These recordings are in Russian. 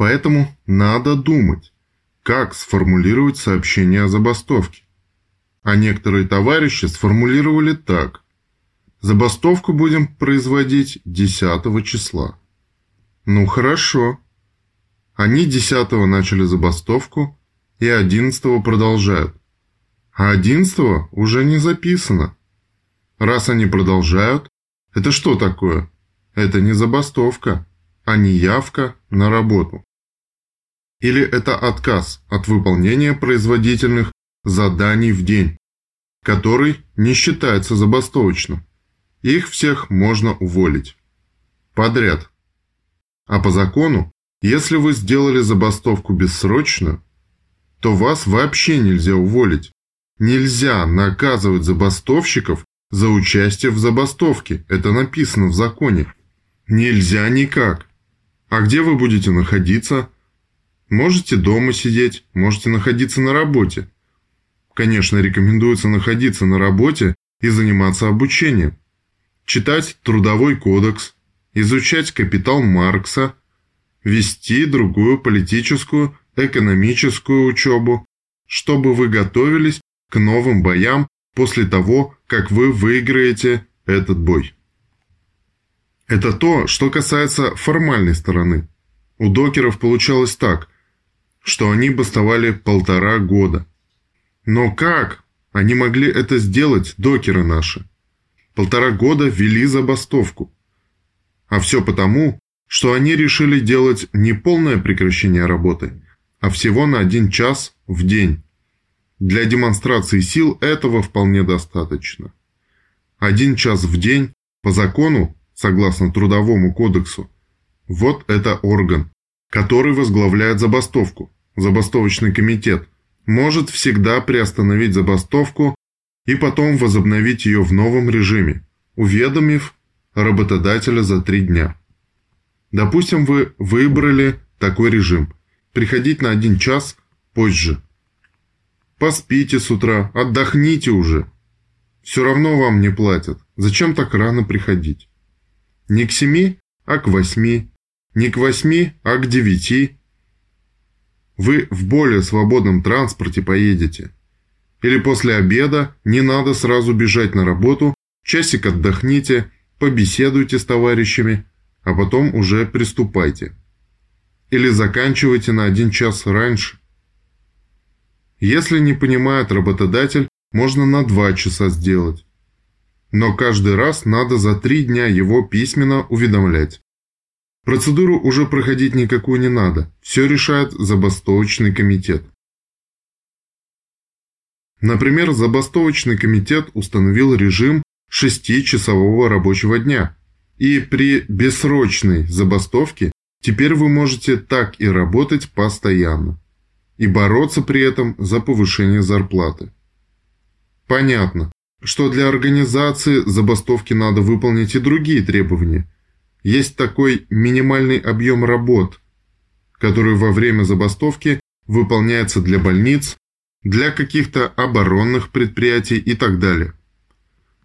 Поэтому надо думать, как сформулировать сообщение о забастовке. А некоторые товарищи сформулировали так. Забастовку будем производить 10 числа. Ну хорошо. Они 10 начали забастовку и 11 продолжают. А 11 уже не записано. Раз они продолжают, это что такое? Это не забастовка, а не явка на работу. Или это отказ от выполнения производительных заданий в день, который не считается забастовочным. Их всех можно уволить. Подряд. А по закону, если вы сделали забастовку бессрочную, то вас вообще нельзя уволить. Нельзя наказывать забастовщиков за участие в забастовке. Это написано в законе. Нельзя никак. А где вы будете находиться? Можете дома сидеть, можете находиться на работе. Конечно, рекомендуется находиться на работе и заниматься обучением. Читать Трудовой кодекс, изучать капитал Маркса, вести другую политическую, экономическую учебу, чтобы вы готовились к новым боям после того, как вы выиграете этот бой. Это то, что касается формальной стороны. У докеров получалось так, что они бастовали полтора года. Но как они могли это сделать, докеры наши? Полтора года вели забастовку. А все потому, что они решили делать не полное прекращение работы, а всего на один час в день. Для демонстрации сил этого вполне достаточно. Один час в день по закону, согласно Трудовому кодексу, вот это орган, который возглавляет забастовку, забастовочный комитет, может всегда приостановить забастовку и потом возобновить ее в новом режиме, уведомив работодателя за три дня. Допустим, вы выбрали такой режим – приходить на один час позже – Поспите с утра, отдохните уже. Все равно вам не платят. Зачем так рано приходить? Не к семи, а к восьми. Не к восьми, а к девяти. Вы в более свободном транспорте поедете. Или после обеда не надо сразу бежать на работу, часик отдохните, побеседуйте с товарищами, а потом уже приступайте. Или заканчивайте на один час раньше. Если не понимает работодатель, можно на 2 часа сделать. Но каждый раз надо за 3 дня его письменно уведомлять. Процедуру уже проходить никакую не надо, все решает забастовочный комитет. Например, забастовочный комитет установил режим 6-часового рабочего дня. И при бессрочной забастовке теперь вы можете так и работать постоянно и бороться при этом за повышение зарплаты. Понятно, что для организации забастовки надо выполнить и другие требования. Есть такой минимальный объем работ, который во время забастовки выполняется для больниц, для каких-то оборонных предприятий и так далее.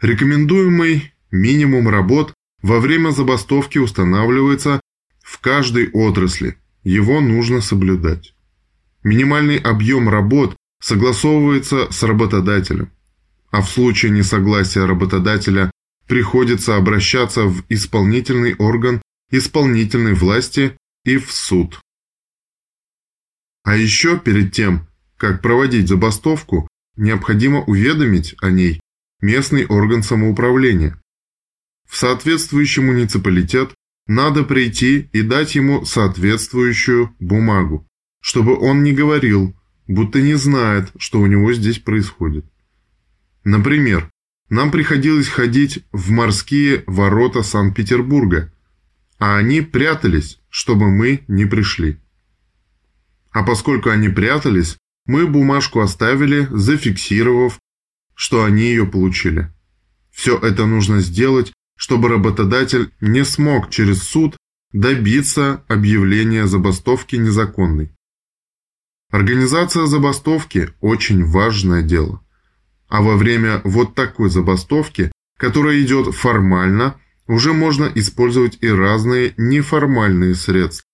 Рекомендуемый минимум работ во время забастовки устанавливается в каждой отрасли, его нужно соблюдать. Минимальный объем работ согласовывается с работодателем, а в случае несогласия работодателя приходится обращаться в исполнительный орган исполнительной власти и в суд. А еще перед тем, как проводить забастовку, необходимо уведомить о ней местный орган самоуправления. В соответствующий муниципалитет надо прийти и дать ему соответствующую бумагу чтобы он не говорил, будто не знает, что у него здесь происходит. Например, нам приходилось ходить в морские ворота Санкт-Петербурга, а они прятались, чтобы мы не пришли. А поскольку они прятались, мы бумажку оставили, зафиксировав, что они ее получили. Все это нужно сделать, чтобы работодатель не смог через суд добиться объявления забастовки незаконной. Организация забастовки – очень важное дело. А во время вот такой забастовки, которая идет формально, уже можно использовать и разные неформальные средства.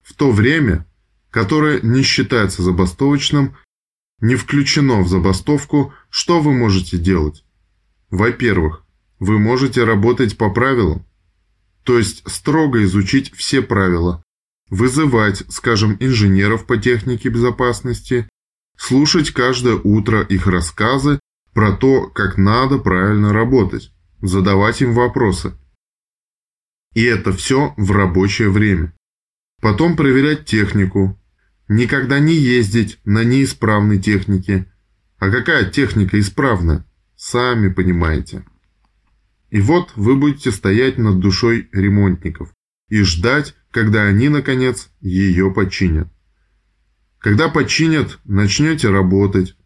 в то время, которое не считается забастовочным, не включено в забастовку, что вы можете делать? Во-первых, вы можете работать по правилам, то есть строго изучить все правила, вызывать, скажем, инженеров по технике безопасности, слушать каждое утро их рассказы про то, как надо правильно работать, задавать им вопросы. И это все в рабочее время. Потом проверять технику. Никогда не ездить на неисправной технике. А какая техника исправна? Сами понимаете. И вот вы будете стоять над душой ремонтников и ждать, когда они, наконец, ее починят. Когда починят, начнете работать.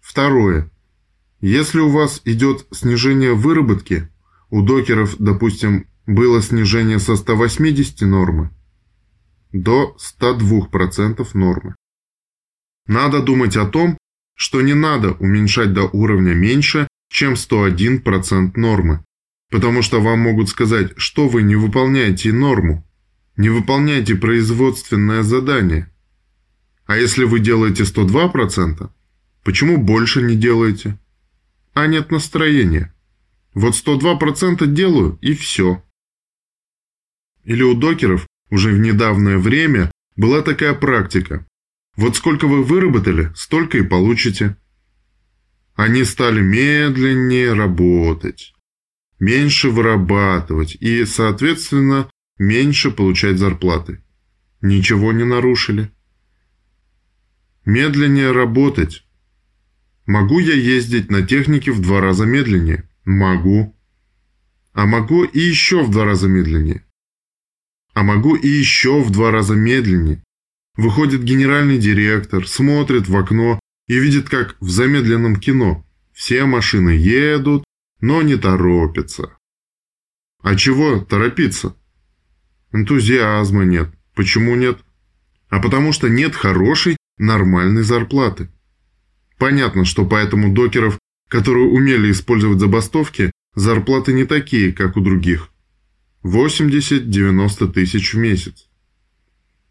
Второе. Если у вас идет снижение выработки, у докеров, допустим, было снижение со 180 нормы до 102% нормы. Надо думать о том, что не надо уменьшать до уровня меньше, чем 101% нормы, потому что вам могут сказать, что вы не выполняете норму, не выполняете производственное задание. А если вы делаете 102%, почему больше не делаете? А нет настроения. Вот 102% делаю и все. Или у докеров уже в недавнее время была такая практика. Вот сколько вы выработали, столько и получите. Они стали медленнее работать, меньше вырабатывать и, соответственно, меньше получать зарплаты. Ничего не нарушили. Медленнее работать. Могу я ездить на технике в два раза медленнее? Могу. А могу и еще в два раза медленнее. А могу и еще в два раза медленнее. Выходит генеральный директор, смотрит в окно и видит, как в замедленном кино. Все машины едут, но не торопятся. А чего торопиться? Энтузиазма нет. Почему нет? А потому что нет хорошей, нормальной зарплаты. Понятно, что поэтому докеров, которые умели использовать забастовки, зарплаты не такие, как у других. 80-90 тысяч в месяц.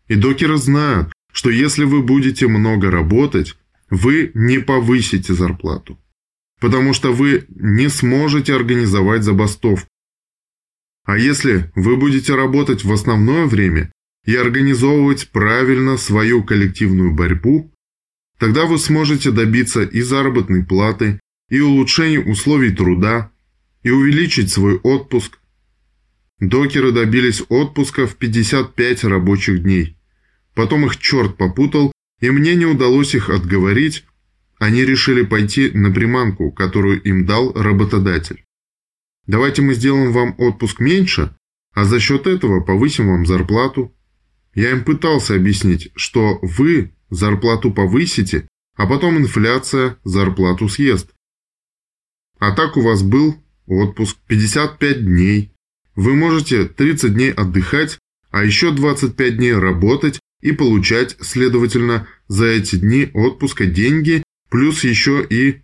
И докеры знают, что если вы будете много работать, вы не повысите зарплату. Потому что вы не сможете организовать забастовку. А если вы будете работать в основное время и организовывать правильно свою коллективную борьбу, тогда вы сможете добиться и заработной платы, и улучшения условий труда, и увеличить свой отпуск, Докеры добились отпуска в 55 рабочих дней. Потом их черт попутал, и мне не удалось их отговорить. Они решили пойти на приманку, которую им дал работодатель. Давайте мы сделаем вам отпуск меньше, а за счет этого повысим вам зарплату. Я им пытался объяснить, что вы зарплату повысите, а потом инфляция зарплату съест. А так у вас был отпуск 55 дней, вы можете 30 дней отдыхать, а еще 25 дней работать и получать, следовательно, за эти дни отпуска деньги, плюс еще и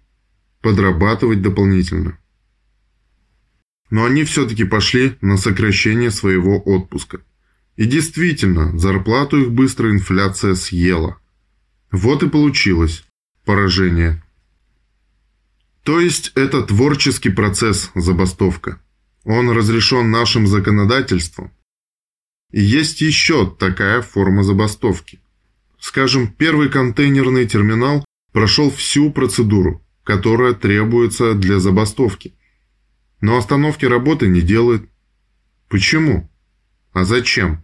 подрабатывать дополнительно. Но они все-таки пошли на сокращение своего отпуска. И действительно, зарплату их быстро инфляция съела. Вот и получилось поражение. То есть это творческий процесс забастовка. Он разрешен нашим законодательством. И есть еще такая форма забастовки. Скажем, первый контейнерный терминал прошел всю процедуру, которая требуется для забастовки. Но остановки работы не делает. Почему? А зачем?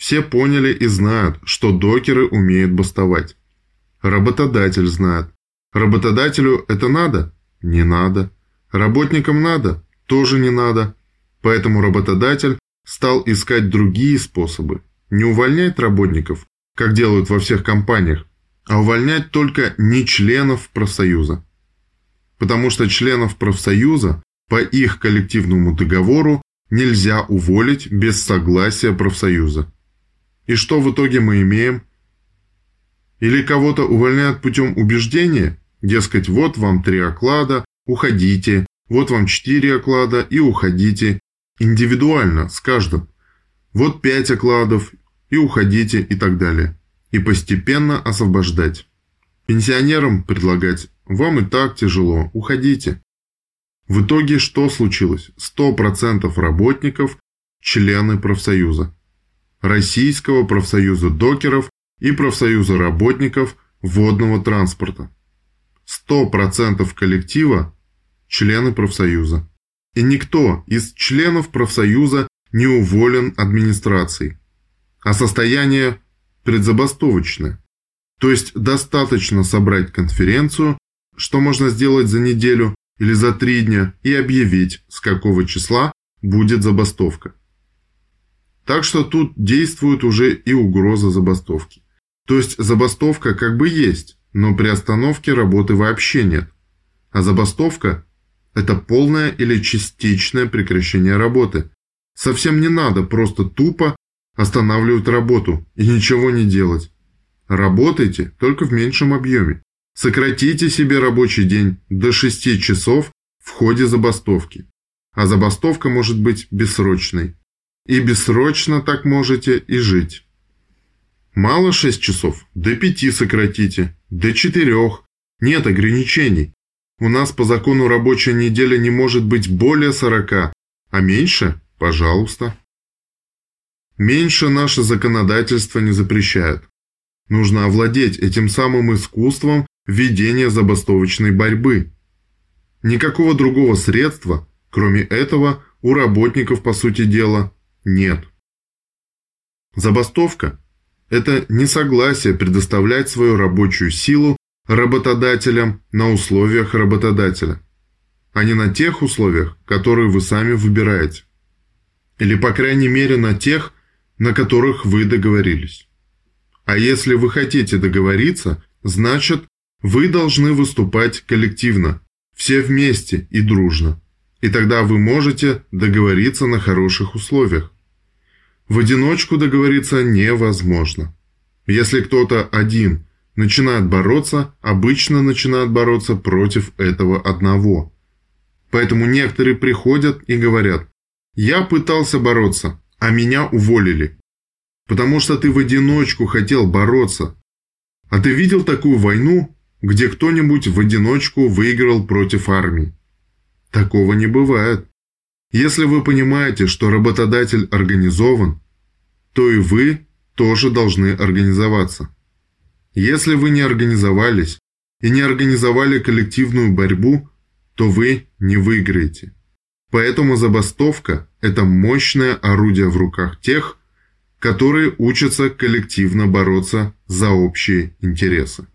Все поняли и знают, что докеры умеют бастовать. Работодатель знает. Работодателю это надо? Не надо. Работникам надо? тоже не надо. Поэтому работодатель стал искать другие способы. Не увольнять работников, как делают во всех компаниях, а увольнять только не членов профсоюза. Потому что членов профсоюза по их коллективному договору нельзя уволить без согласия профсоюза. И что в итоге мы имеем? Или кого-то увольняют путем убеждения, дескать, вот вам три оклада, уходите, вот вам четыре оклада и уходите. Индивидуально, с каждым. Вот пять окладов, и уходите и так далее. И постепенно освобождать. Пенсионерам предлагать «вам и так тяжело, уходите». В итоге что случилось? 100% работников – члены профсоюза. Российского профсоюза докеров и профсоюза работников водного транспорта. 100% коллектива – члены профсоюза. И никто из членов профсоюза не уволен администрацией. А состояние предзабастовочное. То есть достаточно собрать конференцию, что можно сделать за неделю или за три дня, и объявить, с какого числа будет забастовка. Так что тут действует уже и угроза забастовки. То есть забастовка как бы есть, но при остановке работы вообще нет. А забастовка – это полное или частичное прекращение работы. Совсем не надо просто тупо останавливать работу и ничего не делать. Работайте только в меньшем объеме. Сократите себе рабочий день до 6 часов в ходе забастовки. А забастовка может быть бессрочной. И бессрочно так можете и жить. Мало 6 часов? До 5 сократите. До 4. Нет ограничений. У нас по закону рабочая неделя не может быть более 40, а меньше – пожалуйста. Меньше наше законодательство не запрещает. Нужно овладеть этим самым искусством ведения забастовочной борьбы. Никакого другого средства, кроме этого, у работников, по сути дела, нет. Забастовка это несогласие предоставлять свою рабочую силу работодателям на условиях работодателя, а не на тех условиях, которые вы сами выбираете. Или, по крайней мере, на тех, на которых вы договорились. А если вы хотите договориться, значит, вы должны выступать коллективно, все вместе и дружно. И тогда вы можете договориться на хороших условиях. В одиночку договориться невозможно. Если кто-то один начинает бороться, обычно начинает бороться против этого одного. Поэтому некоторые приходят и говорят, я пытался бороться, а меня уволили. Потому что ты в одиночку хотел бороться. А ты видел такую войну, где кто-нибудь в одиночку выиграл против армии? Такого не бывает. Если вы понимаете, что работодатель организован, то и вы тоже должны организоваться. Если вы не организовались и не организовали коллективную борьбу, то вы не выиграете. Поэтому забастовка – это мощное орудие в руках тех, которые учатся коллективно бороться за общие интересы.